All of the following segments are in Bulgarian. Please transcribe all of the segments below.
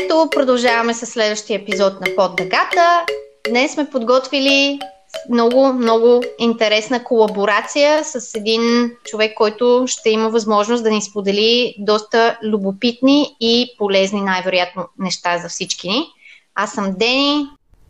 ето, продължаваме с следващия епизод на Под Дъгата. Днес сме подготвили много, много интересна колаборация с един човек, който ще има възможност да ни сподели доста любопитни и полезни, най-вероятно, неща за всички ни. Аз съм Дени.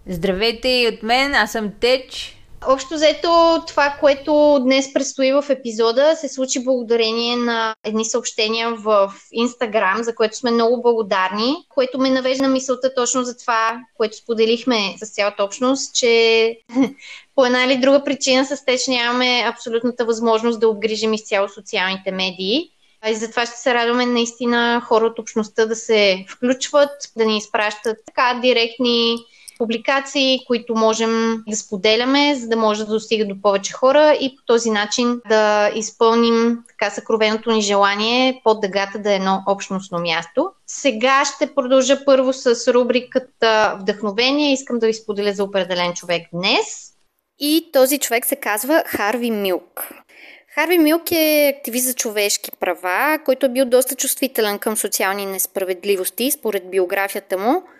Здравейте и от мен, аз съм Теч. Общо взето, това, което днес предстои в епизода, се случи благодарение на едни съобщения в Инстаграм, за което сме много благодарни, което ме навежда на мисълта точно за това, което споделихме с цялата общност, че по една или друга причина с теч нямаме абсолютната възможност да обгрижим изцяло социалните медии. И затова ще се радваме наистина хора от общността да се включват, да ни изпращат така директни публикации, които можем да споделяме, за да може да достига до повече хора и по този начин да изпълним така съкровеното ни желание под дъгата да е едно общностно място. Сега ще продължа първо с рубриката Вдъхновение. Искам да ви споделя за определен човек днес. И този човек се казва Харви Милк. Харви Милк е активист за човешки права, който е бил доста чувствителен към социални несправедливости, според биографията му –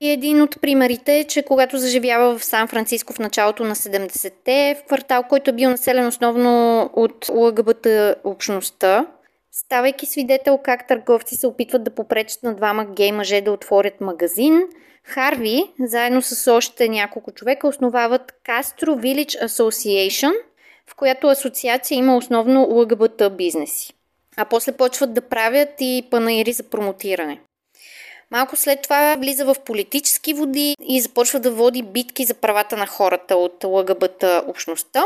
и един от примерите е, че когато заживява в Сан-Франциско в началото на 70-те, в квартал, който е бил населен основно от ЛГБТ общността, ставайки свидетел как търговци се опитват да попречат на двама гей мъже да отворят магазин, Харви, заедно с още няколко човека, основават Castro Village Association, в която асоциация има основно ЛГБТ бизнеси. А после почват да правят и панаири за промотиране. Малко след това влиза в политически води и започва да води битки за правата на хората от ЛГБТ общността.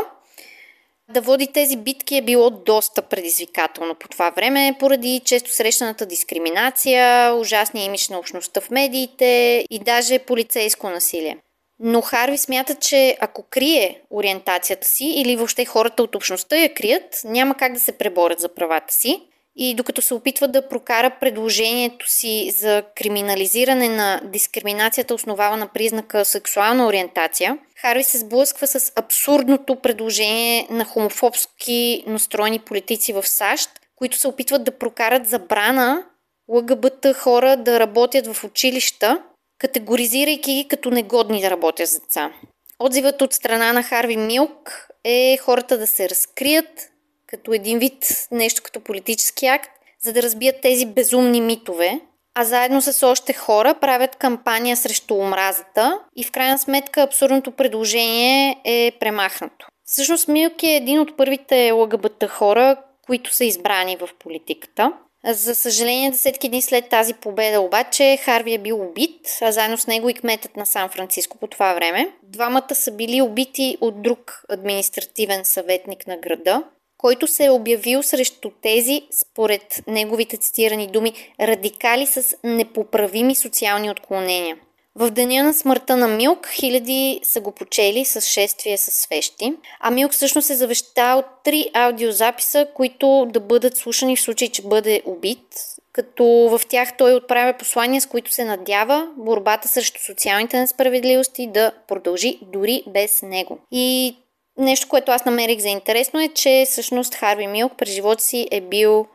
Да води тези битки е било доста предизвикателно по това време, поради често срещаната дискриминация, ужасния имидж на общността в медиите и даже полицейско насилие. Но Харви смята, че ако крие ориентацията си или въобще хората от общността я крият, няма как да се преборят за правата си. И докато се опитва да прокара предложението си за криминализиране на дискриминацията, основава на признака сексуална ориентация, Харви се сблъсква с абсурдното предложение на хомофобски настроени политици в САЩ, които се опитват да прокарат забрана ЛГБТ хора да работят в училища, категоризирайки ги като негодни да работят с деца. Отзивът от страна на Харви Милк е хората да се разкрият, като един вид нещо като политически акт, за да разбият тези безумни митове, а заедно с още хора правят кампания срещу омразата и в крайна сметка абсурдното предложение е премахнато. Всъщност Милки е един от първите ЛГБТ хора, които са избрани в политиката. За съжаление, десетки дни след тази победа обаче Харви е бил убит, а заедно с него и кметът на Сан-Франциско по това време. Двамата са били убити от друг административен съветник на града, който се е обявил срещу тези, според неговите цитирани думи, радикали с непоправими социални отклонения. В деня на смъртта на Милк хиляди са го почели с шествие с свещи, а Милк всъщност е завещал три аудиозаписа, които да бъдат слушани в случай, че бъде убит, като в тях той отправя послания, с които се надява борбата срещу социалните несправедливости да продължи дори без него. И Нещо, което аз намерих за интересно е, че всъщност Харви Милк през живота си е бил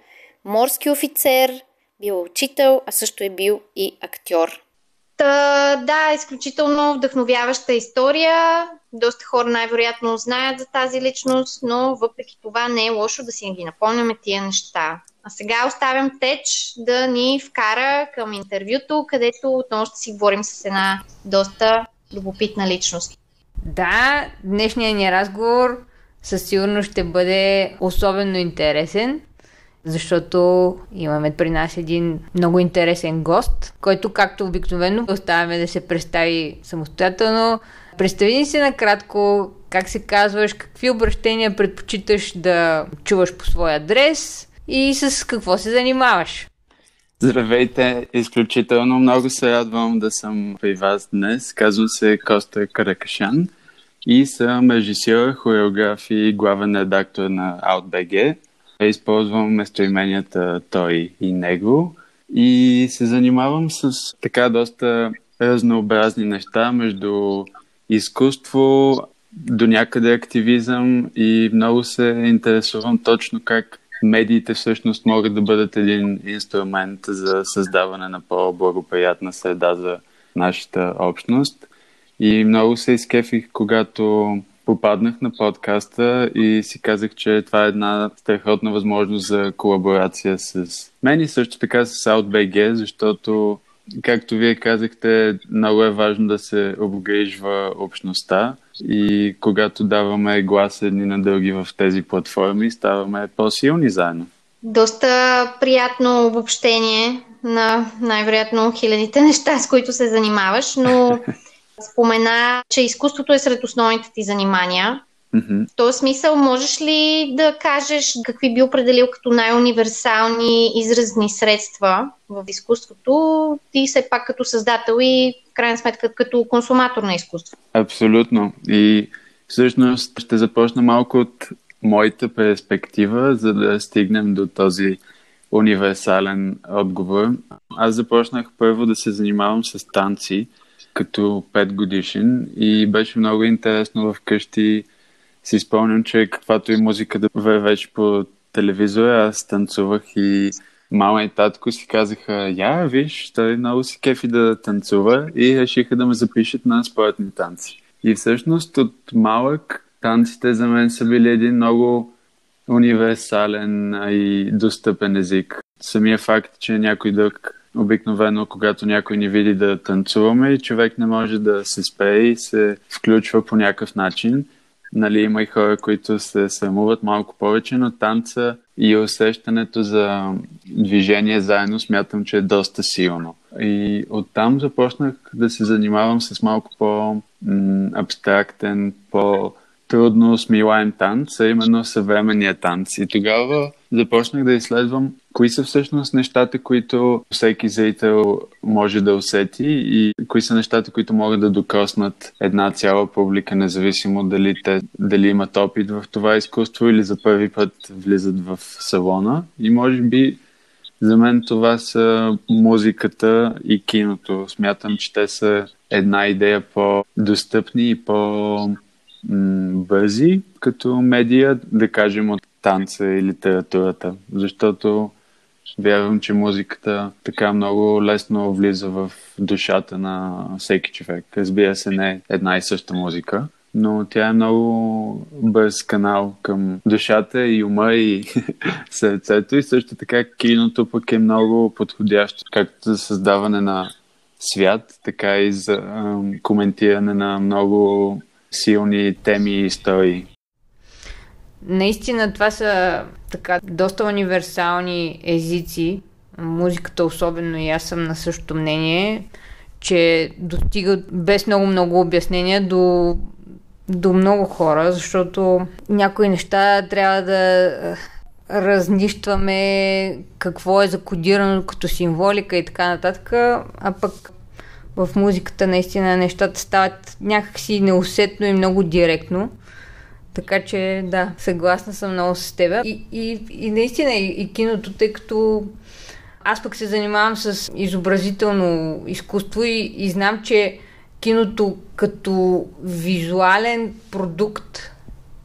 морски офицер, бил учител, а също е бил и актьор. Та, да, изключително вдъхновяваща история. Доста хора най-вероятно знаят за тази личност, но въпреки това не е лошо да си ги напомняме тия неща. А сега оставям Теч да ни вкара към интервюто, където отново ще си говорим с една доста любопитна личност. Да, днешният ни разговор със сигурност ще бъде особено интересен, защото имаме при нас един много интересен гост, който както обикновено оставяме да се представи самостоятелно. Представи ни се накратко как се казваш, какви обращения предпочиташ да чуваш по своя адрес и с какво се занимаваш. Здравейте! Изключително много се радвам да съм при вас днес. Казвам се Коста Каракашан и съм режисьор, хореограф и главен редактор на OutBG. Използвам местоименията той и него и се занимавам с така доста разнообразни неща между изкуство, до някъде активизъм и много се интересувам точно как медиите всъщност могат да бъдат един инструмент за създаване на по-благоприятна среда за нашата общност. И много се изкефих, когато попаднах на подкаста и си казах, че това е една страхотна възможност за колаборация с мен и също така с OutBG, защото, както вие казахте, много е важно да се обгрижва общността и когато даваме глас едни на други в тези платформи, ставаме по-силни заедно. Доста приятно обобщение на най-вероятно хилядите неща, с които се занимаваш, но спомена, че изкуството е сред основните ти занимания. Mm-hmm. В този смисъл, можеш ли да кажеш какви би определил като най-универсални изразни средства в изкуството, ти все пак като създател и в крайна сметка като консуматор на изкуство? Абсолютно. И всъщност ще започна малко от моята перспектива, за да стигнем до този универсален отговор. Аз започнах първо да се занимавам с танци като 5 годишен и беше много интересно вкъщи. Си спомням, че каквато и музика да вървеше по телевизора, аз танцувах и мама и татко си казаха, я, виж, той много си кефи да танцува и решиха да ме запишат на спортни танци. И всъщност от малък танците за мен са били един много универсален и достъпен език. Самия факт, че някой друг обикновено, когато някой ни види да танцуваме човек не може да се спее и се включва по някакъв начин. Нали, има и хора, които се срамуват малко повече, но танца и усещането за движение заедно смятам, че е доста силно. И оттам започнах да се занимавам с малко по-абстрактен, по трудно смилаем танц, а именно съвременния танц. И тогава започнах да изследвам кои са всъщност нещата, които всеки зрител може да усети и кои са нещата, които могат да докоснат една цяла публика, независимо дали, те, дали имат опит в това изкуство или за първи път влизат в салона. И може би за мен това са музиката и киното. Смятам, че те са една идея по-достъпни и по- бързи като медия, да кажем от танца и литературата, защото вярвам, че музиката така много лесно влиза в душата на всеки човек. Разбира се, не една и съща музика, но тя е много бърз канал към душата и ума и сърцето и също така киното пък е много подходящо както за създаване на свят, така и за коментиране на много силни теми и истории. Наистина това са така доста универсални езици. Музиката особено и аз съм на същото мнение, че достига без много-много обяснения до, до много хора, защото някои неща трябва да разнищваме какво е закодирано като символика и така нататък, а пък в музиката наистина нещата стават някакси неусетно и много директно. Така че да, съгласна съм много с теб. И, и, и наистина и, и киното, тъй като аз пък се занимавам с изобразително изкуство и, и знам, че киното като визуален продукт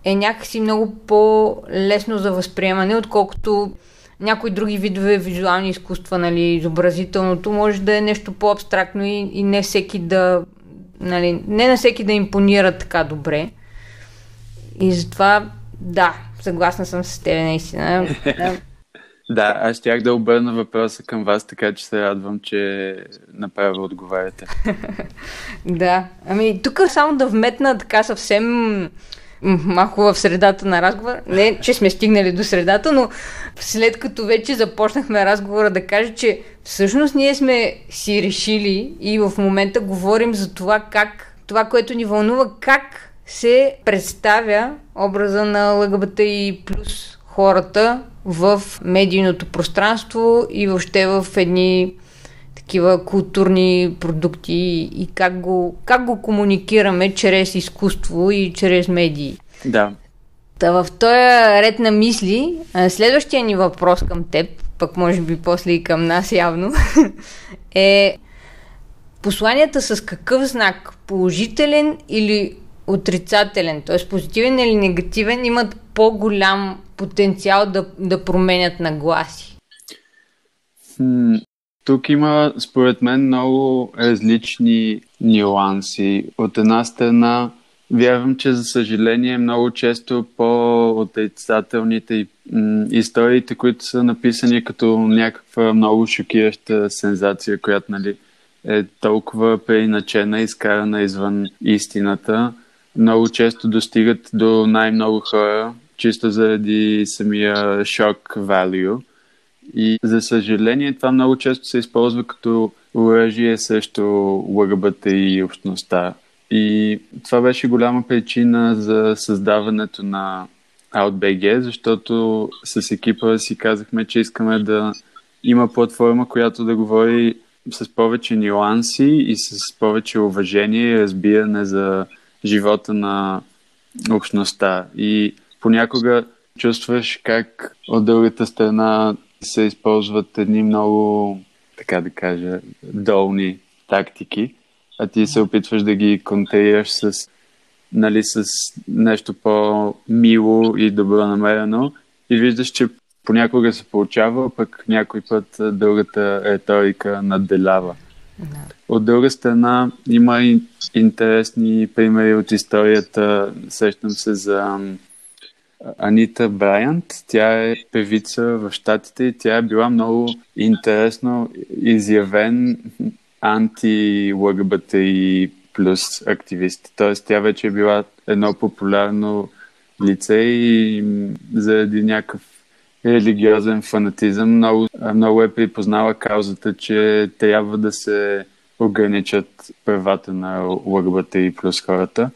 е някакси много по-лесно за възприемане, отколкото някои други видове визуални изкуства, нали, изобразителното, може да е нещо по-абстрактно и, и не всеки да, нали, не на всеки да импонира така добре. И затова, да, съгласна съм с теб, наистина. Да, аз щях да обърна въпроса към вас, така че се радвам, че направо отговаряте. да, ами тук само да вметна така съвсем малко в средата на разговора. Не, че сме стигнали до средата, но след като вече започнахме разговора да кажа, че всъщност ние сме си решили и в момента говорим за това как, това, което ни вълнува, как се представя образа на ЛГБТ и плюс хората в медийното пространство и въобще в едни такива културни продукти и как го, как го комуникираме чрез изкуство и чрез медии. Да. Та в този ред на мисли, следващия ни въпрос към теб, пък може би после и към нас явно, е посланията с какъв знак? Положителен или отрицателен, т.е. позитивен или негативен, имат по-голям потенциал да, да променят нагласи? Тук има, според мен, много различни нюанси. От една страна, вярвам, че за съжаление много често по-отрицателните историите, които са написани като някаква много шокираща сензация, която нали, е толкова преиначена, изкарана извън истината, много често достигат до най-много хора, чисто заради самия шок value. И за съжаление това много често се използва като оръжие срещу ЛГБТ и общността. И това беше голяма причина за създаването на OutBG, защото с екипа си казахме, че искаме да има платформа, която да говори с повече нюанси и с повече уважение и разбиране за живота на общността. И понякога чувстваш как от другата страна се използват едни много, така да кажа, долни тактики, а ти се опитваш да ги контрираш с, нали, с нещо по-мило и добронамерено и виждаш, че понякога се получава, пък някой път другата риторика надделява. От друга страна, има и интересни примери от историята. Сещам се за Анита Брайант. Тя е певица в Штатите и тя е била много интересно изявен анти-ЛГБТ и плюс активист. Тоест тя вече е била едно популярно лице и заради някакъв религиозен фанатизъм много, много е припознала каузата, че трябва да се ограничат правата на ЛГБТ и плюс хората.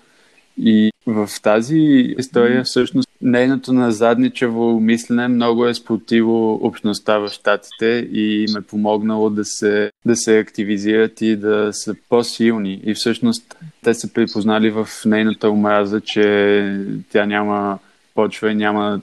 И в тази история всъщност нейното назадничево мислене много е сплотило общността в Штатите и им е помогнало да се, да се активизират и да са по-силни. И всъщност те са припознали в нейната омраза, че тя няма почва и няма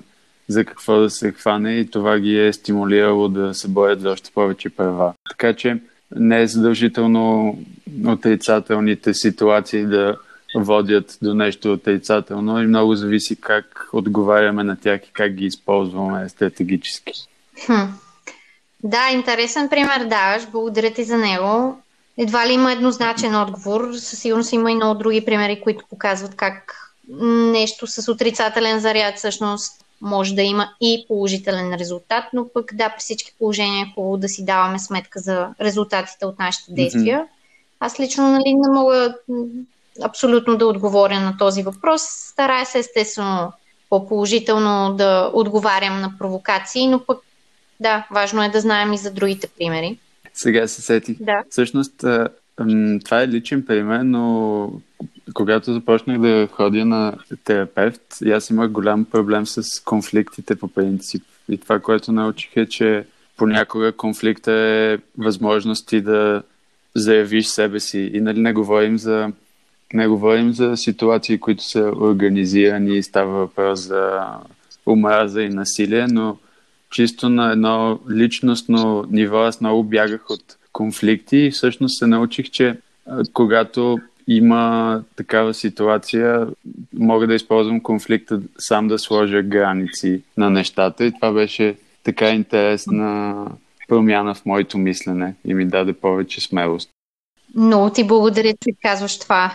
за какво да се хване и това ги е стимулирало да се борят за още повече права. Така че не е задължително отрицателните ситуации да водят до нещо отрицателно и много зависи как отговаряме на тях и как ги използваме стратегически. Хм. Да, интересен пример даваш. Благодаря ти за него. Едва ли има еднозначен отговор. Със сигурност има и много други примери, които показват как нещо с отрицателен заряд всъщност може да има и положителен резултат, но пък да, при всички положения е хубаво да си даваме сметка за резултатите от нашите действия. Mm-hmm. Аз лично нали, не мога абсолютно да отговоря на този въпрос. Старая се естествено по-положително да отговарям на провокации, но пък да, важно е да знаем и за другите примери. Сега се сетих. Да. Всъщност, това е личен пример, но когато започнах да ходя на терапевт, аз имах голям проблем с конфликтите по принцип. И това, което научих е, че понякога конфликта е възможност ти да заявиш себе си. И нали не говорим за не говорим за ситуации, които са организирани и става въпрос за омраза и насилие, но чисто на едно личностно ниво аз много бягах от конфликти и всъщност се научих, че когато има такава ситуация, мога да използвам конфликта сам да сложа граници на нещата и това беше така интересна промяна в моето мислене и ми даде повече смелост. Много ти благодаря, че казваш това.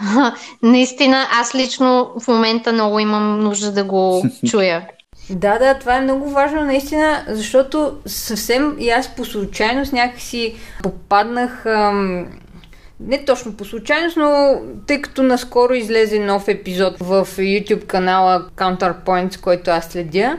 Наистина, аз лично в момента много имам нужда да го чуя. Да, да, това е много важно наистина, защото съвсем и аз по случайност някакси попаднах ам, не точно по случайност, но тъй като наскоро излезе нов епизод в YouTube канала Counterpoints, който аз следя.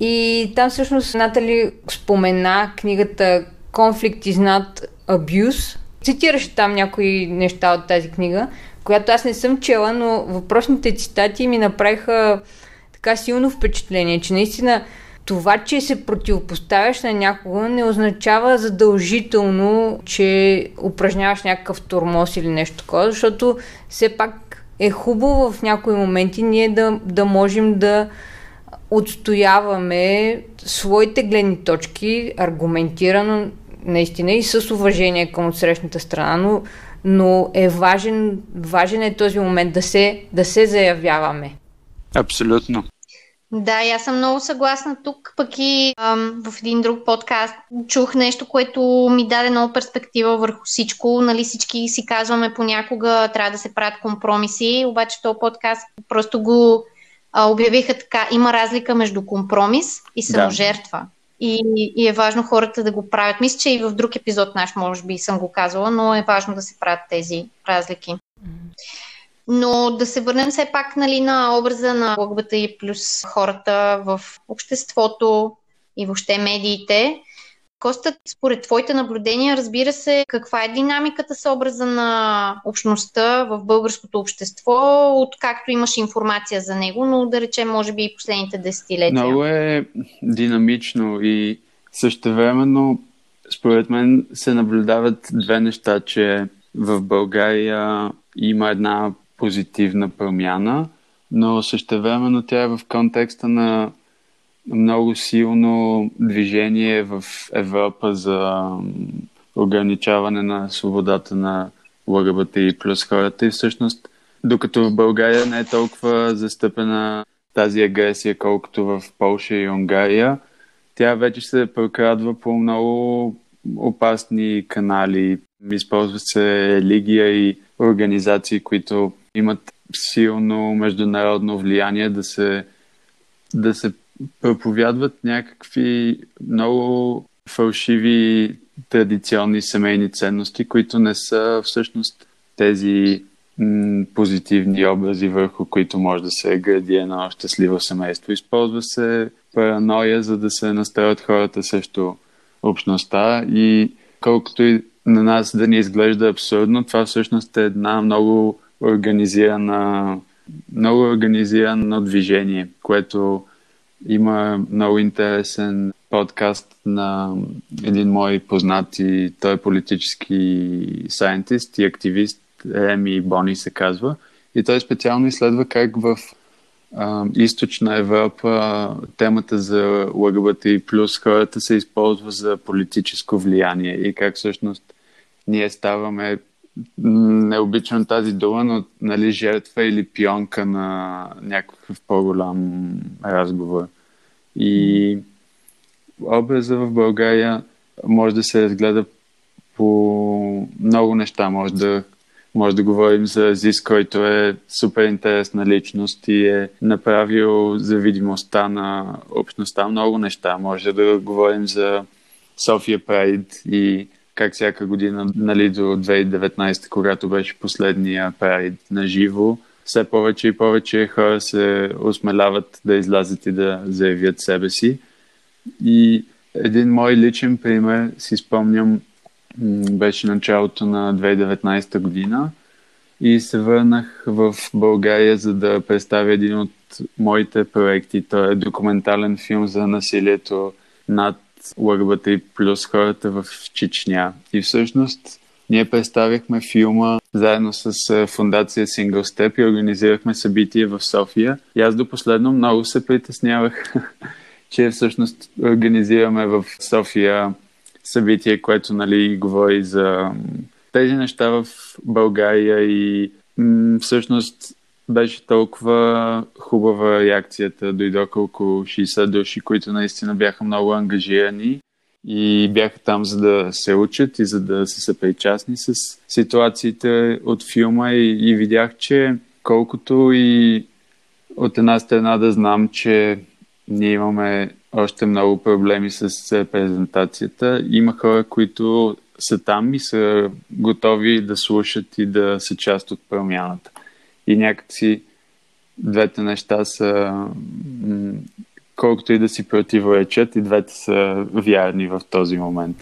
И там всъщност Натали спомена книгата Conflict is not Abuse. Цитираше там някои неща от тази книга, която аз не съм чела, но въпросните цитати ми направиха така силно впечатление, че наистина това, че се противопоставяш на някого, не означава задължително, че упражняваш някакъв тормоз или нещо такова, защото все пак е хубаво в някои моменти ние да, да можем да отстояваме своите гледни точки аргументирано наистина и с уважение към отсрещната страна, но но е важен, важен е този момент да се, да се заявяваме. Абсолютно. Да, и аз съм много съгласна тук, пък и ам, в един друг подкаст чух нещо, което ми даде много перспектива върху всичко. Нали, всички си казваме понякога трябва да се правят компромиси, обаче този подкаст просто го а, обявиха така. Има разлика между компромис и саможертва. Да. И, и е важно хората да го правят. Мисля, че и в друг епизод наш, може би, съм го казала, но е важно да се правят тези разлики. Но да се върнем все пак нали, на образа на и плюс хората в обществото и въобще медиите. Костът, според твоите наблюдения, разбира се, каква е динамиката с образа на общността в българското общество, откакто имаш информация за него, но да речем, може би и последните десетилетия? Много е динамично и същевременно, според мен, се наблюдават две неща, че в България има една позитивна промяна, но същевременно тя е в контекста на много силно движение в Европа за ограничаване на свободата на ЛГБТ и плюс хората и всъщност докато в България не е толкова застъпена тази агресия, колкото в Польша и Унгария, тя вече се прокрадва по много опасни канали. Използват се религия и организации, които имат силно международно влияние да се, да се проповядват някакви много фалшиви традиционни семейни ценности, които не са всъщност тези м- позитивни образи, върху които може да се гради едно щастливо семейство. Използва се параноя, за да се настроят хората срещу общността и колкото и на нас да ни изглежда абсурдно, това всъщност е една много организирана, много организирано движение, което има много интересен подкаст на един мой познат и той е политически сайентист и активист, Реми Бони се казва. И той специално изследва как в източна Европа темата за ЛГБТ и плюс хората се използва за политическо влияние и как всъщност ние ставаме не обичам тази дума, но нали, жертва или пионка на някакъв по-голям разговор. И образа в България може да се разгледа по много неща. Може да, може да говорим за Зис, който е супер интересна личност и е направил за видимостта на общността много неща. Може да говорим за София Прайд и как всяка година, нали, до 2019, когато беше последния парид на живо, все повече и повече хора се осмеляват да излязат и да заявят себе си. И един мой личен пример, си спомням, беше началото на 2019 година и се върнах в България, за да представя един от моите проекти. Той е документален филм за насилието над ЛГБТ плюс хората в Чечня. И всъщност ние представихме филма заедно с фундация Single Step и организирахме събитие в София. И аз до последно много се притеснявах, че всъщност организираме в София събитие, което нали, говори за тези неща в България и м- всъщност беше толкова хубава реакцията. Дойдоха около 60 души, които наистина бяха много ангажирани и бяха там за да се учат и за да се съпричастни с ситуациите от филма и, и видях, че колкото и от една страна да знам, че ние имаме още много проблеми с репрезентацията, има хора, които са там и са готови да слушат и да са част от промяната и някакси двете неща са колкото и да си противоречат, и двете са вярни в този момент.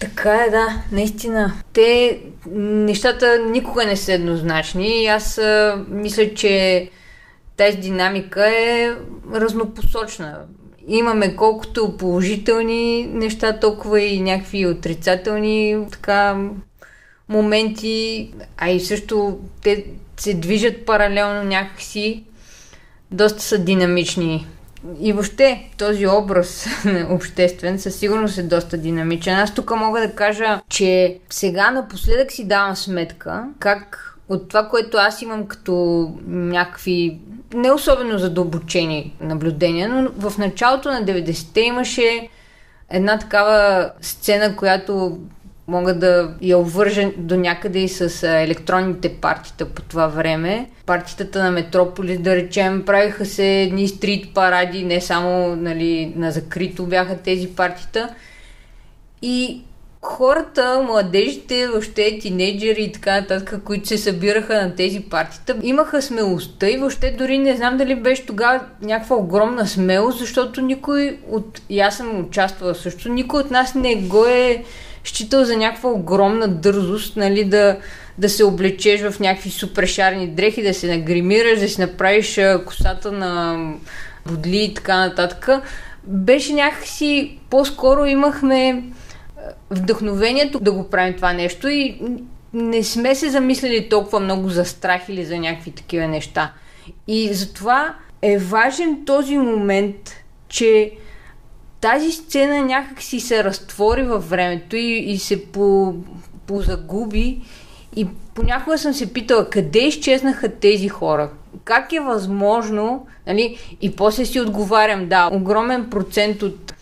Така е, да, наистина. Те, нещата никога не са еднозначни и аз а, мисля, че тази динамика е разнопосочна. Имаме колкото положителни неща, толкова и някакви отрицателни така моменти, а и също те се движат паралелно някакси. Доста са динамични и въобще този образ обществен със сигурност е доста динамичен. Аз тук мога да кажа, че сега напоследък си давам сметка как от това, което аз имам като някакви не особено задълбочени наблюдения, но в началото на 90-те имаше една такава сцена, която мога да я обвържа до някъде и с електронните партита по това време. Партитата на Метрополис, да речем, правиха се едни стрит паради, не само нали, на закрито бяха тези партита. И хората, младежите, въобще тинейджери и така нататък, които се събираха на тези партита, имаха смелостта и въобще дори не знам дали беше тогава някаква огромна смелост, защото никой от... И аз съм участвала също, никой от нас не го е считал за някаква огромна дързост, нали, да, да се облечеш в някакви супер шарни дрехи, да се нагримираш, да си направиш косата на бодли и така нататък. Беше някакси, по-скоро имахме вдъхновението да го правим това нещо и не сме се замислили толкова много за страх или за някакви такива неща. И затова е важен този момент, че тази сцена някак си се разтвори във времето и, и се по, позагуби. И понякога съм се питала къде изчезнаха тези хора. Как е възможно, нали? И после си отговарям, да, огромен процент от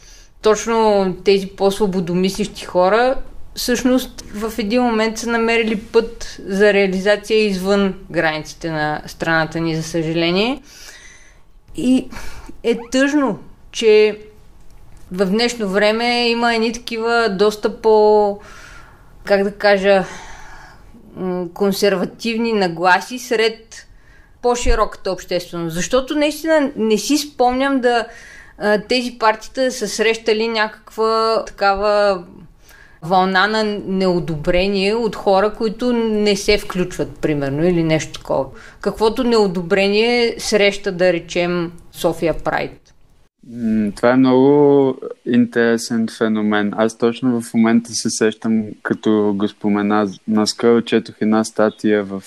точно тези по-свободомислищи хора всъщност в един момент са намерили път за реализация извън границите на страната ни, за съжаление. И е тъжно, че в днешно време има едни такива доста по, как да кажа, консервативни нагласи сред по-широката общественост. Защото наистина не си спомням да тези партита са срещали някаква такава вълна на неодобрение от хора, които не се включват, примерно, или нещо такова. Каквото неодобрение среща, да речем, София Прайд. Това е много интересен феномен. Аз точно в момента се сещам, като го спомена, наскоро четох една статия в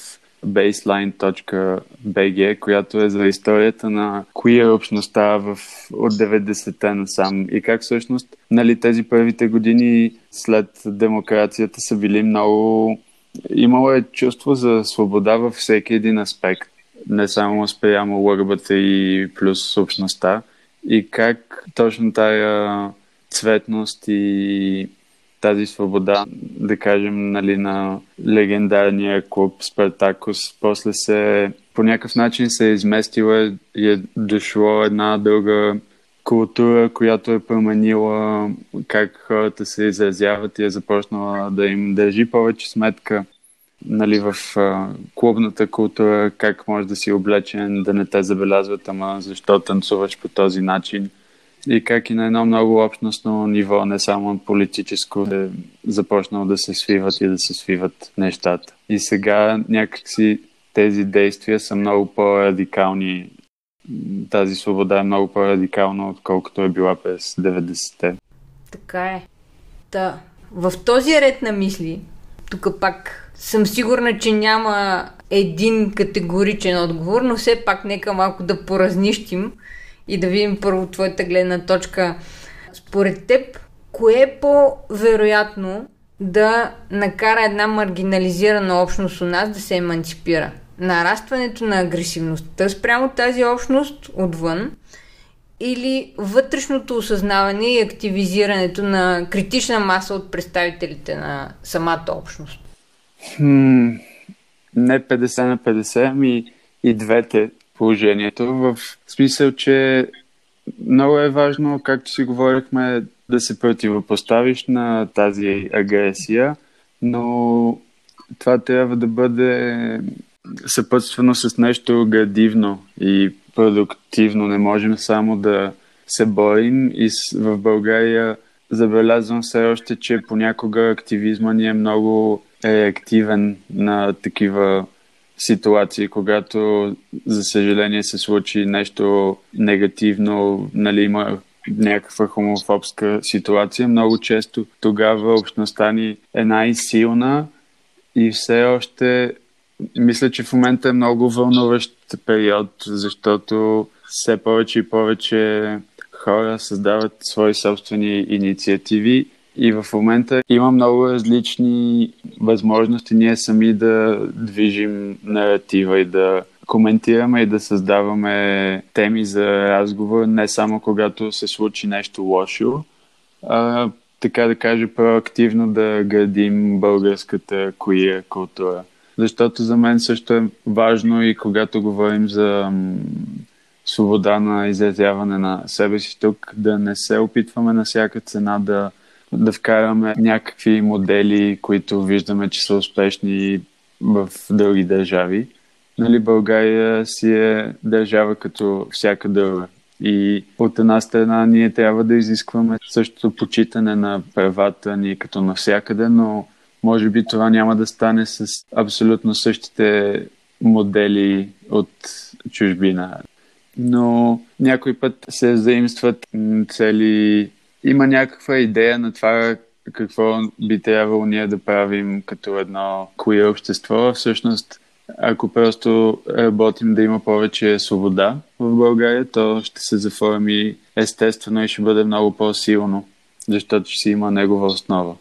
baseline.bg, която е за историята на queer общността в, от 90-те насам. И как всъщност нали, тези първите години след демокрацията са били много... Имало е чувство за свобода във всеки един аспект, не само спрямо лърбата и плюс общността и как точно тая цветност и тази свобода, да кажем, нали, на легендарния клуб Спартакус, после се по някакъв начин се е изместила и е дошло една друга култура, която е променила как хората се изразяват и е започнала да им държи повече сметка нали, в а, клубната култура, как може да си облечен, да не те забелязват, ама защо танцуваш по този начин. И как и на едно много общностно ниво, не само политическо, е започнало да се свиват и да се свиват нещата. И сега някакси тези действия са много по-радикални. Тази свобода е много по-радикална, отколкото е била през 90-те. Така е. Та, в този ред на мисли, тук пак съм сигурна, че няма един категоричен отговор, но все пак нека малко да поразнищим и да видим първо твоята гледна точка. Според теб, кое е по-вероятно да накара една маргинализирана общност у нас да се еманципира? Нарастването на агресивността спрямо тази общност отвън или вътрешното осъзнаване и активизирането на критична маса от представителите на самата общност? Хм, не 50 на 50, ами и двете положението, в смисъл, че много е важно, както си говорихме, да се противопоставиш на тази агресия, но това трябва да бъде съпътствано с нещо градивно и продуктивно. Не можем само да се борим и в България забелязвам все още, че понякога активизма ни е много реактивен на такива ситуации, когато за съжаление се случи нещо негативно, нали, има някаква хомофобска ситуация, много често тогава общността ни е най-силна и все още мисля, че в момента е много вълнуващ период, защото все повече и повече хора създават свои собствени инициативи и в момента има много различни възможности ние сами да движим наратива и да коментираме и да създаваме теми за разговор, не само когато се случи нещо лошо, а така да кажа проактивно да градим българската коя култура. Защото за мен също е важно и когато говорим за свобода на изразяване на себе си тук, да не се опитваме на всяка цена да, да вкараме някакви модели, които виждаме, че са успешни в други държави. Нали, България си е държава като всяка друга. И от една страна ние трябва да изискваме същото почитане на правата ни като навсякъде, но може би това няма да стане с абсолютно същите модели от чужбина. Но някой път се заимстват цели. Има някаква идея на това какво би трябвало ние да правим като едно кое общество. Всъщност, ако просто работим да има повече свобода в България, то ще се заформи естествено и ще бъде много по-силно, защото ще си има негова основа.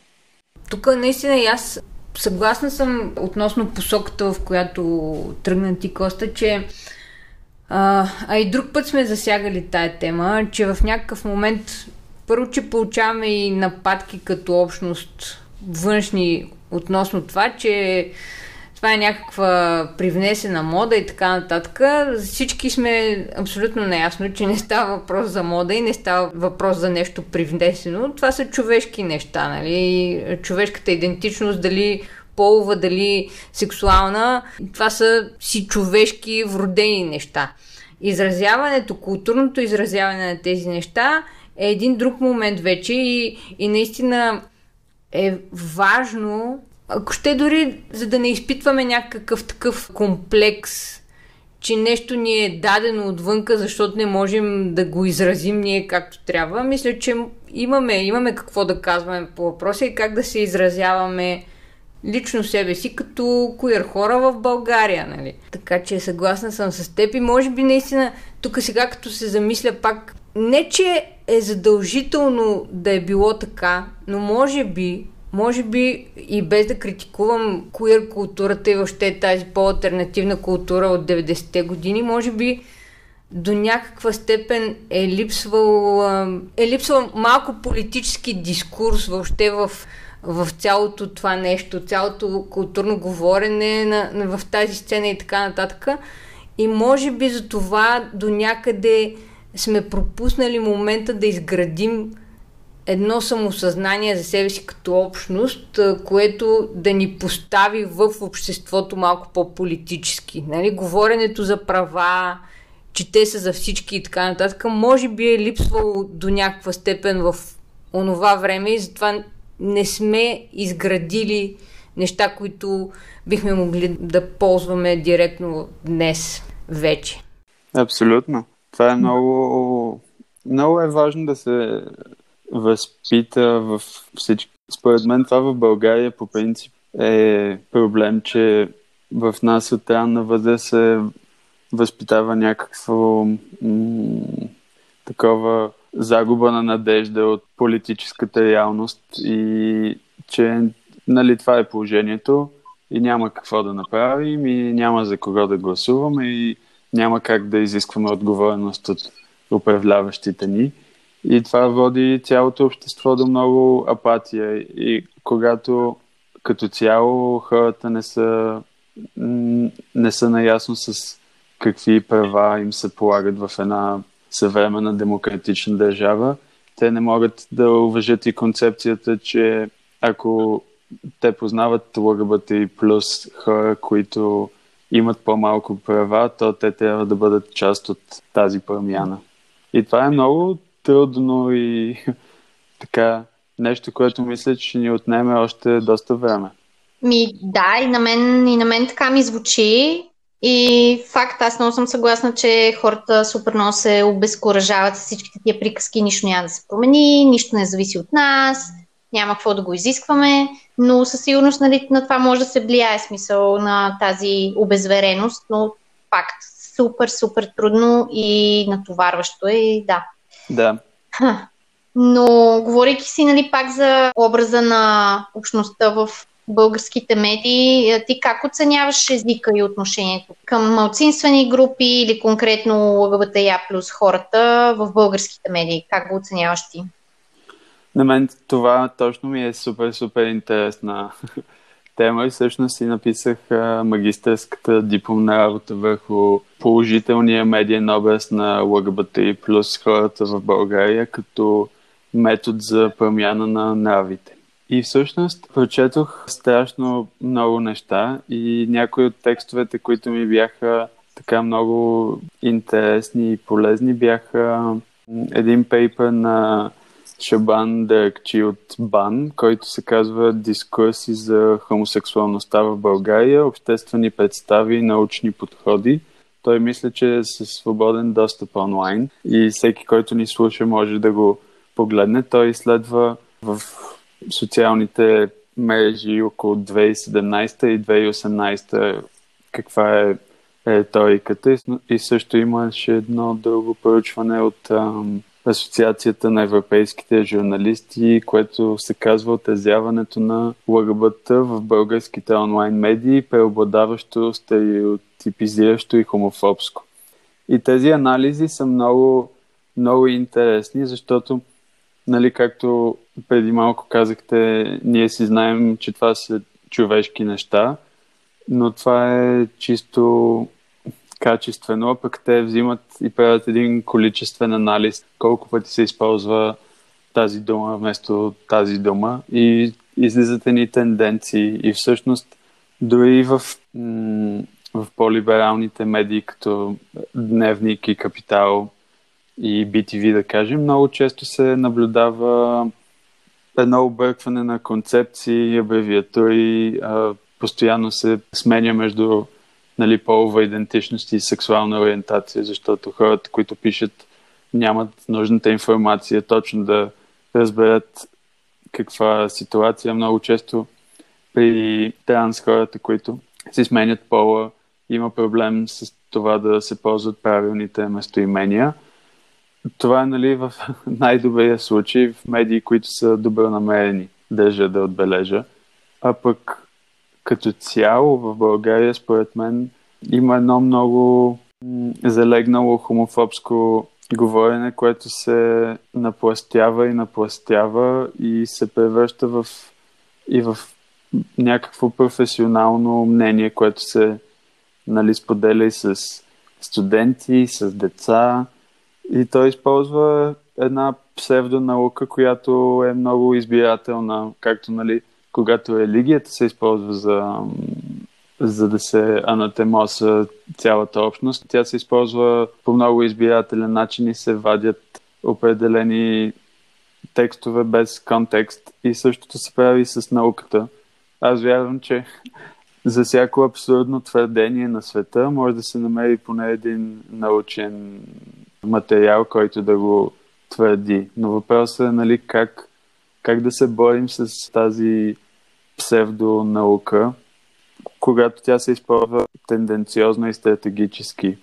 Тук наистина и аз съгласна съм относно посоката, в която тръгна ти Коста, че а, а и друг път сме засягали тая тема, че в някакъв момент първо, че получаваме и нападки като общност външни относно това, че това е някаква привнесена мода и така нататък. Всички сме абсолютно наясно, че не става въпрос за мода и не става въпрос за нещо привнесено. Това са човешки неща, нали? Човешката идентичност, дали полова, дали сексуална, това са си човешки вродени неща. Изразяването, културното изразяване на тези неща е един друг момент вече и, и наистина е важно ако ще дори за да не изпитваме някакъв такъв комплекс, че нещо ни е дадено отвънка, защото не можем да го изразим ние както трябва, мисля, че имаме, имаме какво да казваме по въпроса и как да се изразяваме лично себе си като коир хора в България, нали? Така че съгласна съм с теб и може би наистина тук сега като се замисля пак, не че е задължително да е било така, но може би може би и без да критикувам queer културата и въобще тази по-алтернативна култура от 90-те години, може би до някаква степен е липсвал, е липсвал малко политически дискурс въобще в, в цялото това нещо, цялото културно говорене на, на, в тази сцена и така нататък. И може би за това до някъде сме пропуснали момента да изградим едно самосъзнание за себе си като общност, което да ни постави в обществото малко по-политически. Нали? Говоренето за права, че те са за всички и така нататък, може би е липсвало до някаква степен в онова време и затова не сме изградили неща, които бихме могли да ползваме директно днес вече. Абсолютно. Това е много, много е важно да се възпита в всички. Според мен това в България по принцип е проблем, че в нас от ранна възраст се възпитава някакво м- такова загуба на надежда от политическата реалност и че нали, това е положението и няма какво да направим и няма за кого да гласуваме и няма как да изискваме отговорност от управляващите ни. И това води цялото общество до много апатия. И когато като цяло хората не са, не са наясно с какви права им се полагат в една съвременна демократична държава, те не могат да уважат и концепцията, че ако те познават ЛГБТ и плюс хора, които имат по-малко права, то те трябва да бъдат част от тази промяна. И това е много трудно и така нещо, което мисля, че ни отнеме още доста време. Ми, да, и на мен, и на мен така ми звучи. И факт, аз много съм съгласна, че хората супер много се обезкуражават с всичките тия приказки, нищо няма да се промени, нищо не зависи от нас, няма какво да го изискваме, но със сигурност нали, на това може да се влияе смисъл на тази обезвереност, но факт, супер, супер трудно и натоварващо е. И да. Да. Но, говорейки си, нали, пак за образа на общността в българските медии, ти как оценяваш езика и отношението към малцинствени групи или конкретно ЛГБТЯ плюс хората в българските медии? Как го оценяваш ти? На мен това точно ми е супер, супер интересна тема и всъщност си написах магистърската дипломна работа върху положителния медиен образ на ЛГБТ плюс хората в България като метод за промяна на нравите. И всъщност прочетох страшно много неща и някои от текстовете, които ми бяха така много интересни и полезни, бяха един пейпер на Шабан Деркчи от БАН, който се казва Дискурси за хомосексуалността в България, обществени представи и научни подходи. Той мисля, че е със свободен достъп онлайн и всеки, който ни слуша, може да го погледне. Той изследва в социалните мрежи около 2017 и 2018 каква е риториката и също имаше едно дълго поручване от ам, Асоциацията на европейските журналисти, което се казва отразяването на ЛГБТ в българските онлайн медии, преобладаващо стереотипизиращо и хомофобско. И тези анализи са много, много интересни, защото, нали, както преди малко казахте, ние си знаем, че това са човешки неща, но това е чисто качествено, а пък те взимат и правят един количествен анализ, колко пъти се използва тази дума вместо тази дума. И излизат ни тенденции. И всъщност дори в, в по-либералните медии, като Дневник и Капитал и BTV, да кажем, много често се наблюдава едно объркване на концепции, абревиатури, постоянно се сменя между нали, полова идентичност и сексуална ориентация, защото хората, които пишат, нямат нужната информация точно да разберат каква ситуация. Много често при транс хората, които си сменят пола, има проблем с това да се ползват правилните местоимения. Това е нали, в най-добрия случай в медии, които са добронамерени, държа да отбележа. А пък като цяло в България, според мен, има едно много залегнало хомофобско говорене, което се напластява и напластява и се превръща в и в някакво професионално мнение, което се нали, споделя и с студенти, и с деца. И той използва една псевдонаука, която е много избирателна, както нали, когато религията се използва за, за да се анатемоса цялата общност, тя се използва по много избирателен начин и се вадят определени текстове без контекст и същото се прави с науката. Аз вярвам, че за всяко абсурдно твърдение на света може да се намери поне един научен материал, който да го твърди. Но въпросът е нали, как, как да се борим с тази псевдонаука, когато тя се използва тенденциозно и стратегически.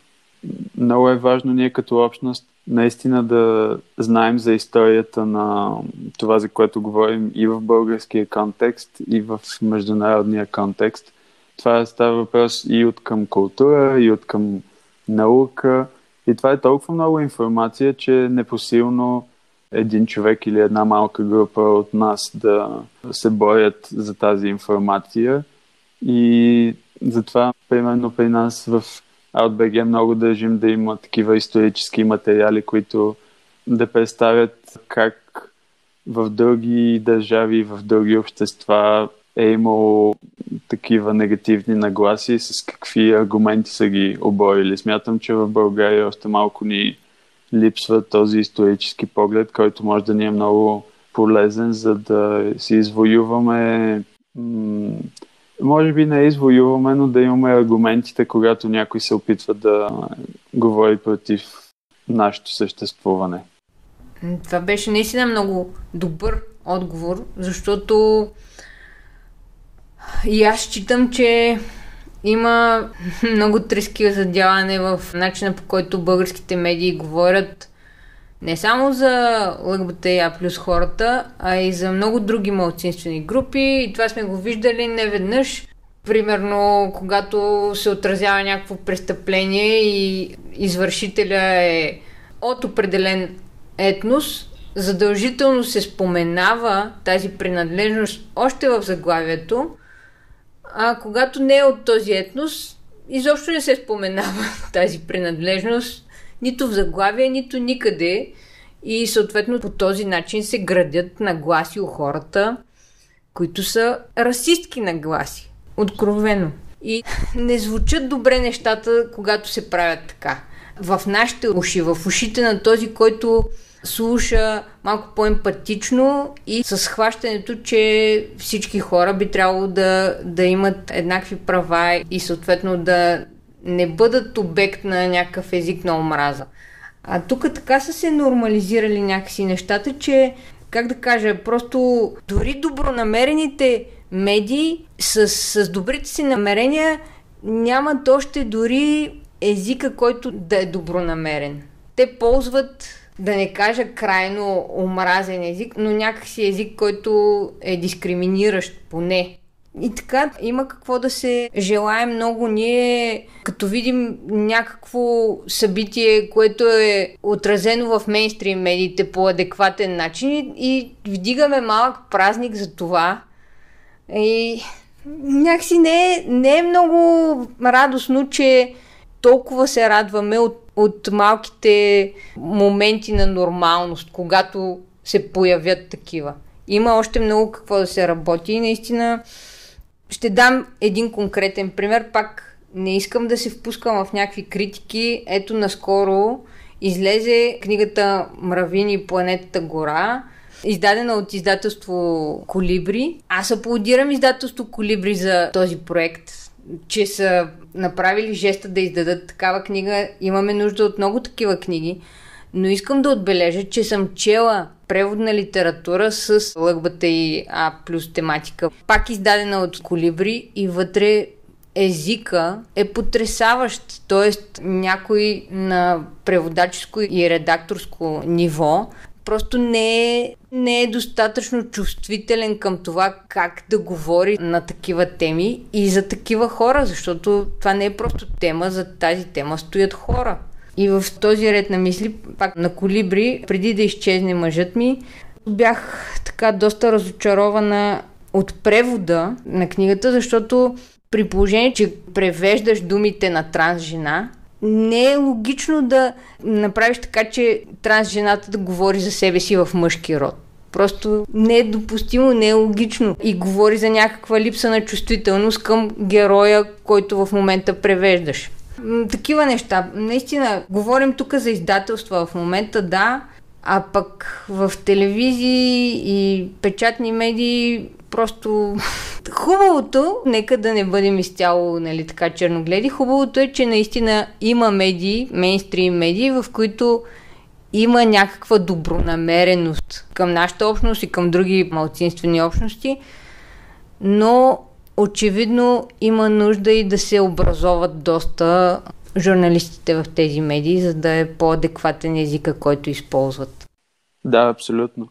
Много е важно ние като общност наистина да знаем за историята на това, за което говорим и в българския контекст, и в международния контекст. Това става въпрос и от към култура, и от към наука. И това е толкова много информация, че е непосилно един човек или една малка група от нас да се борят за тази информация. И затова, примерно при нас в OutBG много държим да има такива исторически материали, които да представят как в други държави, в други общества е имало такива негативни нагласи, с какви аргументи са ги оборили. Смятам, че в България още малко ни липсва този исторически поглед, който може да ни е много полезен, за да си извоюваме може би не извоюваме, но да имаме аргументите, когато някой се опитва да говори против нашето съществуване. Това беше наистина много добър отговор, защото и аз считам, че има много трески за дялане в начина по който българските медии говорят не само за ЛГБТИА плюс хората, а и за много други малцинствени групи. И това сме го виждали не веднъж. Примерно, когато се отразява някакво престъпление и извършителя е от определен етнос, задължително се споменава тази принадлежност още в заглавието, а когато не е от този етнос, изобщо не се споменава тази принадлежност нито в заглавие, нито никъде. И съответно по този начин се градят нагласи у хората, които са расистки нагласи. Откровено. И не звучат добре нещата, когато се правят така. В нашите уши, в ушите на този, който слуша малко по-емпатично и с хващането, че всички хора би трябвало да, да имат еднакви права и съответно да не бъдат обект на някакъв език на омраза. А тук така са се нормализирали някакси нещата, че, как да кажа, просто дори добронамерените медии с, с добрите си намерения нямат още дори езика, който да е добронамерен. Те ползват, да не кажа крайно омразен език, но някакси език, който е дискриминиращ поне. И така има какво да се желая много. Ние, като видим някакво събитие, което е отразено в мейнстрим медиите по адекватен начин и вдигаме малък празник за това. И някакси не е, не е много радостно, че толкова се радваме от, от малките моменти на нормалност, когато се появят такива. Има още много какво да се работи и наистина ще дам един конкретен пример. Пак не искам да се впускам в някакви критики. Ето наскоро излезе книгата Мравини и планетата Гора, издадена от издателство Колибри. Аз аплодирам издателство Колибри за този проект, че са направили жеста да издадат такава книга. Имаме нужда от много такива книги. Но искам да отбележа, че съм чела преводна литература с лъгбата и А плюс тематика, пак издадена от Колибри и вътре езика е потрясаващ. Тоест някой на преводаческо и редакторско ниво просто не е, не е достатъчно чувствителен към това как да говори на такива теми и за такива хора, защото това не е просто тема, за тази тема стоят хора. И в този ред на мисли, пак на колибри, преди да изчезне мъжът ми, бях така доста разочарована от превода на книгата, защото при положение, че превеждаш думите на транс жена, не е логично да направиш така, че транс жената да говори за себе си в мъжки род. Просто не е допустимо, не е логично. И говори за някаква липса на чувствителност към героя, който в момента превеждаш такива неща. Наистина, говорим тук за издателства в момента, да, а пък в телевизии и печатни медии просто хубавото, нека да не бъдем изцяло нали, така черногледи, хубавото е, че наистина има медии, мейнстрим медии, в които има някаква добронамереност към нашата общност и към други малцинствени общности, но очевидно има нужда и да се образоват доста журналистите в тези медии, за да е по-адекватен езика, който използват. Да, абсолютно.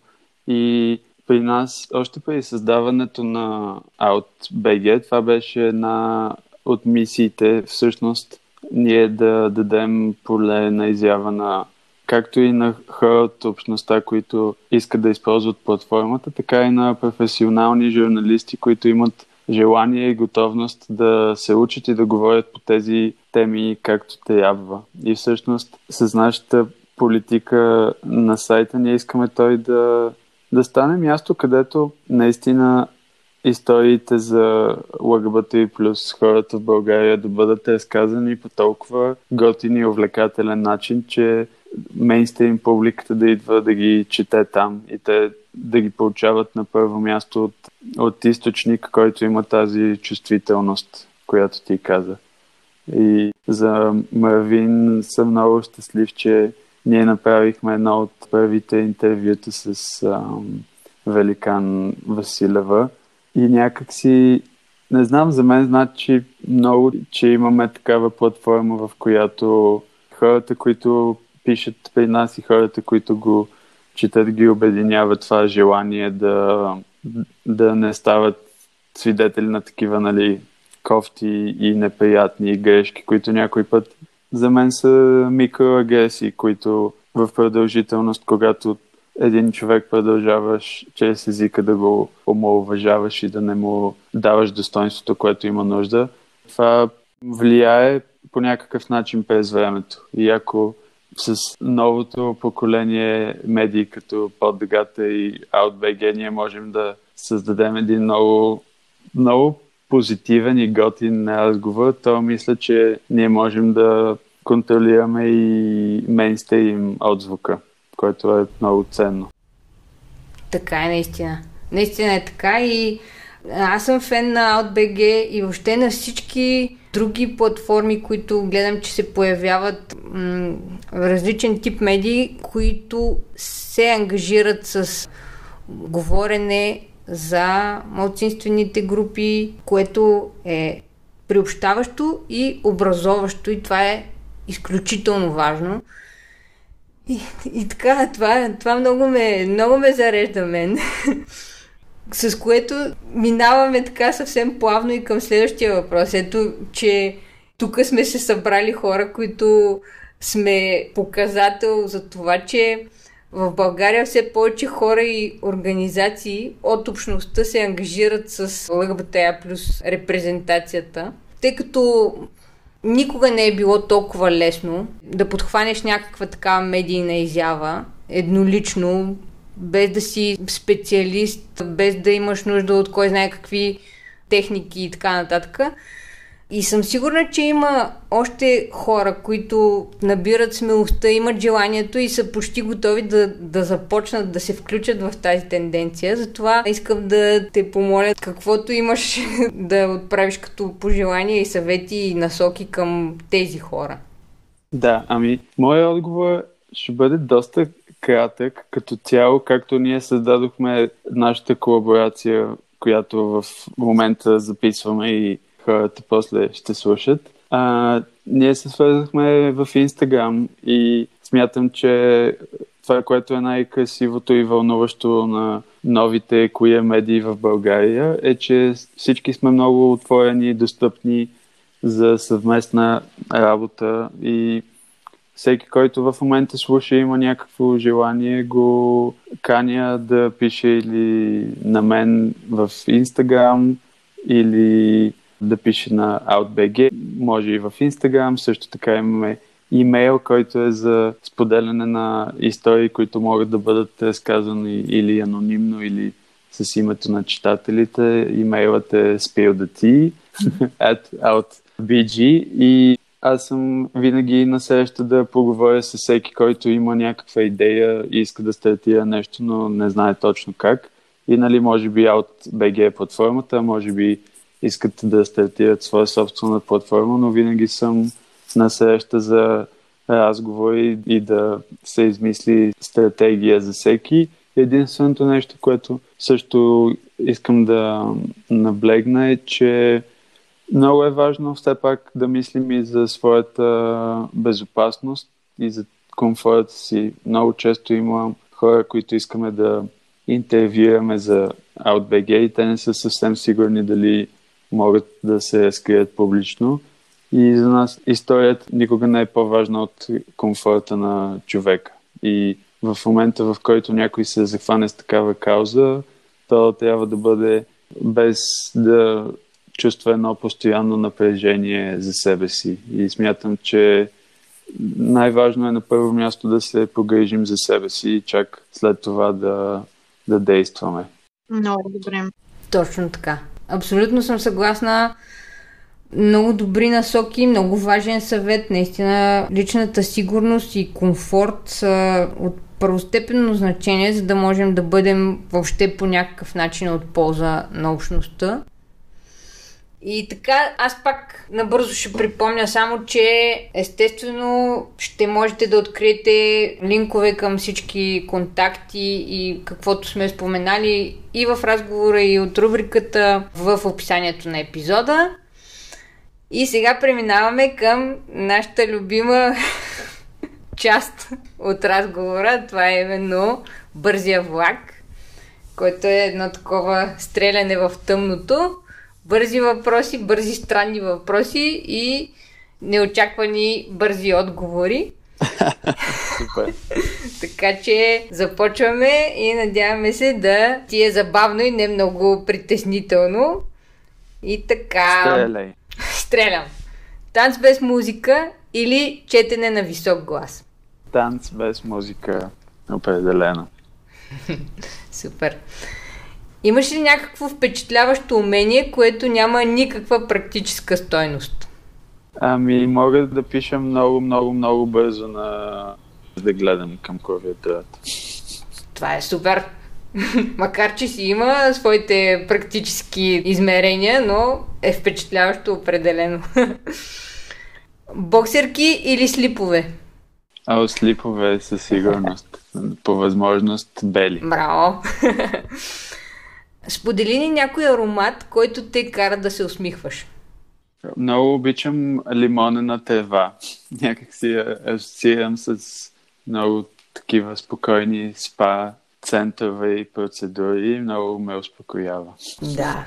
И при нас, още при създаването на OutBG, това беше една от мисиите, всъщност, ние да дадем поле на изява на както и на хора от общността, които искат да използват платформата, така и на професионални журналисти, които имат желание и готовност да се учат и да говорят по тези теми както трябва. И всъщност с нашата политика на сайта ние искаме той да, да стане място, където наистина историите за ЛГБТ и плюс хората в България да бъдат разказани по толкова готин и увлекателен начин, че мейнстрим публиката да идва да ги чете там и те да ги получават на първо място от, от източник, който има тази чувствителност, която ти каза. И за Марвин съм много щастлив, че ние направихме едно от първите интервюта с ам, Великан Василева. И някакси Не знам, за мен значи много, че имаме такава платформа, в която хората, които пишат при нас и хората, които го четат, ги обединява това желание да, да не стават свидетели на такива нали, кофти и неприятни грешки, които някой път за мен са микроагресии, които в продължителност, когато един човек продължаваш чрез езика да го омалуважаваш и да не му даваш достоинството, което има нужда, това влияе по някакъв начин през времето. И ако с новото поколение медии като Поддегата и OutBG ние можем да създадем един много, много позитивен и готин разговор, то мисля, че ние можем да контролираме и мейнстрим отзвука, което е много ценно. Така е, наистина. Наистина е така и аз съм фен на OutBG и въобще на всички други платформи, които гледам, че се появяват м- различен тип медии, които се ангажират с говорене за малцинствените групи, което е приобщаващо и образоващо и това е изключително важно. И, и така, това, това много, ме, много ме зарежда мен. С което минаваме така съвсем плавно и към следващия въпрос. Ето, че тук сме се събрали хора, които сме показател за това, че в България все повече хора и организации от общността се ангажират с ЛГБТА плюс репрезентацията, тъй като никога не е било толкова лесно да подхванеш някаква такава медийна изява еднолично, без да си специалист, без да имаш нужда от кой знае какви техники и така нататък. И съм сигурна, че има още хора, които набират смелостта, имат желанието и са почти готови да, да започнат да се включат в тази тенденция. Затова искам да те помоля каквото имаш да отправиш като пожелания и съвети и насоки към тези хора. Да, ами, моят отговор ще бъде доста кратък като цяло, както ние създадохме нашата колаборация, която в момента записваме и хората после ще слушат. А, ние се свързахме в Инстаграм и смятам, че това, което е най-красивото и вълнуващо на новите коя медии в България е, че всички сме много отворени и достъпни за съвместна работа и всеки, който в момента слуша има някакво желание, го каня да пише или на мен в Инстаграм или да пише на OutBG, може и в Instagram, също така имаме имейл, който е за споделяне на истории, които могат да бъдат разказани или анонимно, или с името на читателите. Имейлът е spillthetea at outbg и аз съм винаги на среща да поговоря с всеки, който има някаква идея и иска да стартира нещо, но не знае точно как. И нали, може би OutBG е платформата, може би искат да стартират своя собствена платформа, но винаги съм на среща за разговори и да се измисли стратегия за всеки. Единственото нещо, което също искам да наблегна е, че много е важно все пак да мислим и за своята безопасност и за комфорта си. Много често има хора, които искаме да интервюираме за OutBG и те не са съвсем сигурни дали могат да се разкрият публично. И за нас историята никога не е по-важна от комфорта на човека. И в момента, в който някой се захване с такава кауза, то трябва да бъде без да чувства едно постоянно напрежение за себе си. И смятам, че най-важно е на първо място да се погрижим за себе си и чак след това да, да действаме. Много добре. Точно така. Абсолютно съм съгласна. Много добри насоки, много важен съвет. Наистина личната сигурност и комфорт са от първостепенно значение, за да можем да бъдем въобще по някакъв начин от полза на общността. И така, аз пак набързо ще припомня само, че естествено ще можете да откриете линкове към всички контакти и каквото сме споменали и в разговора, и от рубриката в описанието на епизода. И сега преминаваме към нашата любима част от разговора. Това е именно бързия влак, който е едно такова стреляне в тъмното бързи въпроси, бързи странни въпроси и неочаквани бързи отговори. Супер. така че започваме и надяваме се да ти е забавно и не много притеснително. И така. Стреляй. Стрелям. Танц без музика или четене на висок глас. Танц без музика. Определено. Супер. Имаш ли някакво впечатляващо умение, което няма никаква практическа стойност? Ами, мога да пиша много, много, много бързо на... да гледам към клавиатурата. Това е супер. Макар, че си има своите практически измерения, но е впечатляващо определено. Боксерки или слипове? А слипове със сигурност. По възможност бели. Браво! Сподели ни някой аромат, който те кара да се усмихваш. Много обичам лимонена трева. Някак си асоциирам с много такива спокойни спа центрове и процедури. Много ме успокоява. Да.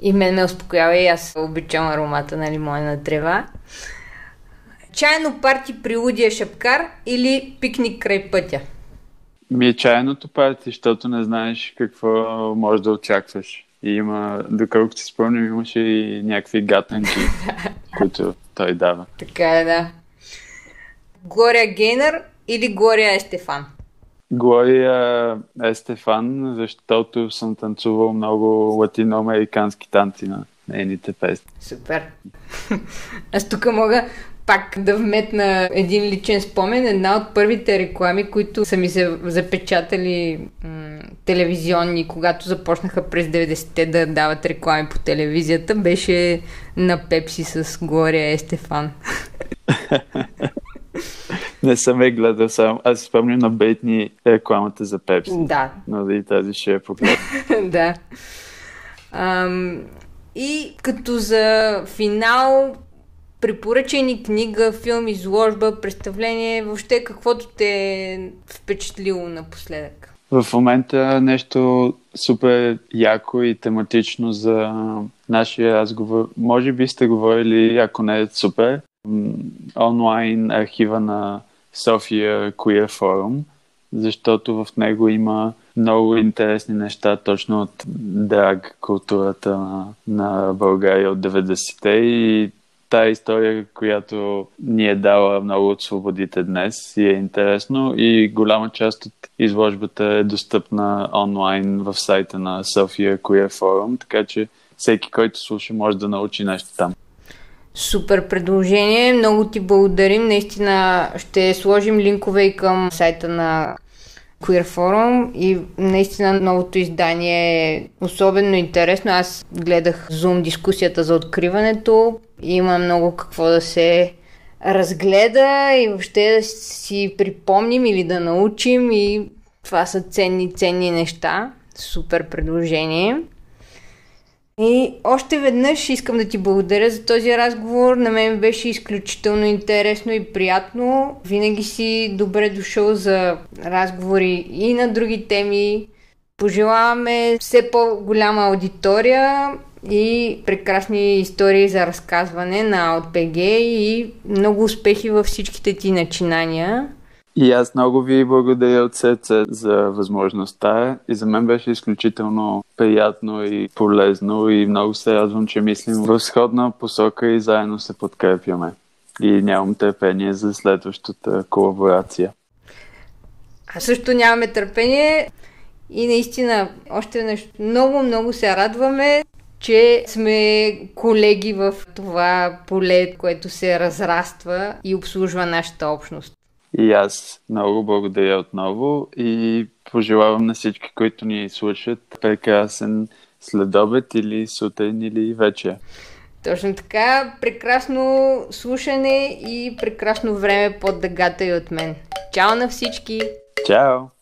И мен ме успокоява и аз обичам аромата на лимонена трева. Чайно парти при Лудия Шапкар или пикник край пътя? Ми е чайното парти, защото не знаеш какво може да очакваш. И има, доколкото си спомням, имаше и някакви гатанки, които той дава. Така е, да. Глория Гейнер или Глория Естефан? Глория Естефан, защото съм танцувал много латиноамерикански танци на нейните песни. Супер. Аз тук мога пак да вметна един личен спомен. Една от първите реклами, които са ми се запечатали м- телевизионни, когато започнаха през 90-те да дават реклами по телевизията, беше на Пепси с Глория Естефан. Не съм е гледал само. Аз спомням на бейтни рекламата за Пепси. Да. Но да и тази ще е погледна. да. Ам, и като за финал препоръчени книга, филм, изложба, представление, въобще каквото те е впечатлило напоследък? В момента нещо супер яко и тематично за нашия разговор. Може би сте говорили, ако не е супер, онлайн архива на София Queer Forum, защото в него има много интересни неща точно от драг културата на, на България от 90-те и тая история, която ни е дала много от свободите днес и е интересно и голяма част от изложбата е достъпна онлайн в сайта на София Queer Forum, така че всеки, който слуша, може да научи нещо там. Супер предложение, много ти благодарим. Наистина ще сложим линкове и към сайта на Queer Forum и наистина новото издание е особено интересно. Аз гледах Zoom дискусията за откриването. Има много какво да се разгледа и въобще да си припомним или да научим и това са ценни, ценни неща. Супер предложение. И още веднъж искам да ти благодаря за този разговор. На мен беше изключително интересно и приятно. Винаги си добре дошъл за разговори и на други теми. Пожелаваме все по-голяма аудитория и прекрасни истории за разказване на ОТПГ и много успехи във всичките ти начинания. И аз много ви благодаря от сърце за възможността и за мен беше изключително приятно и полезно и много се радвам, че мислим в сходна посока и заедно се подкрепяме. И нямам търпение за следващата колаборация. А също нямаме търпение и наистина още нещо много, много се радваме, че сме колеги в това поле, което се разраства и обслужва нашата общност. И аз много благодаря отново и пожелавам на всички, които ни слушат, прекрасен следобед или сутрин или вечер. Точно така. Прекрасно слушане и прекрасно време под дъгата и от мен. Чао на всички! Чао!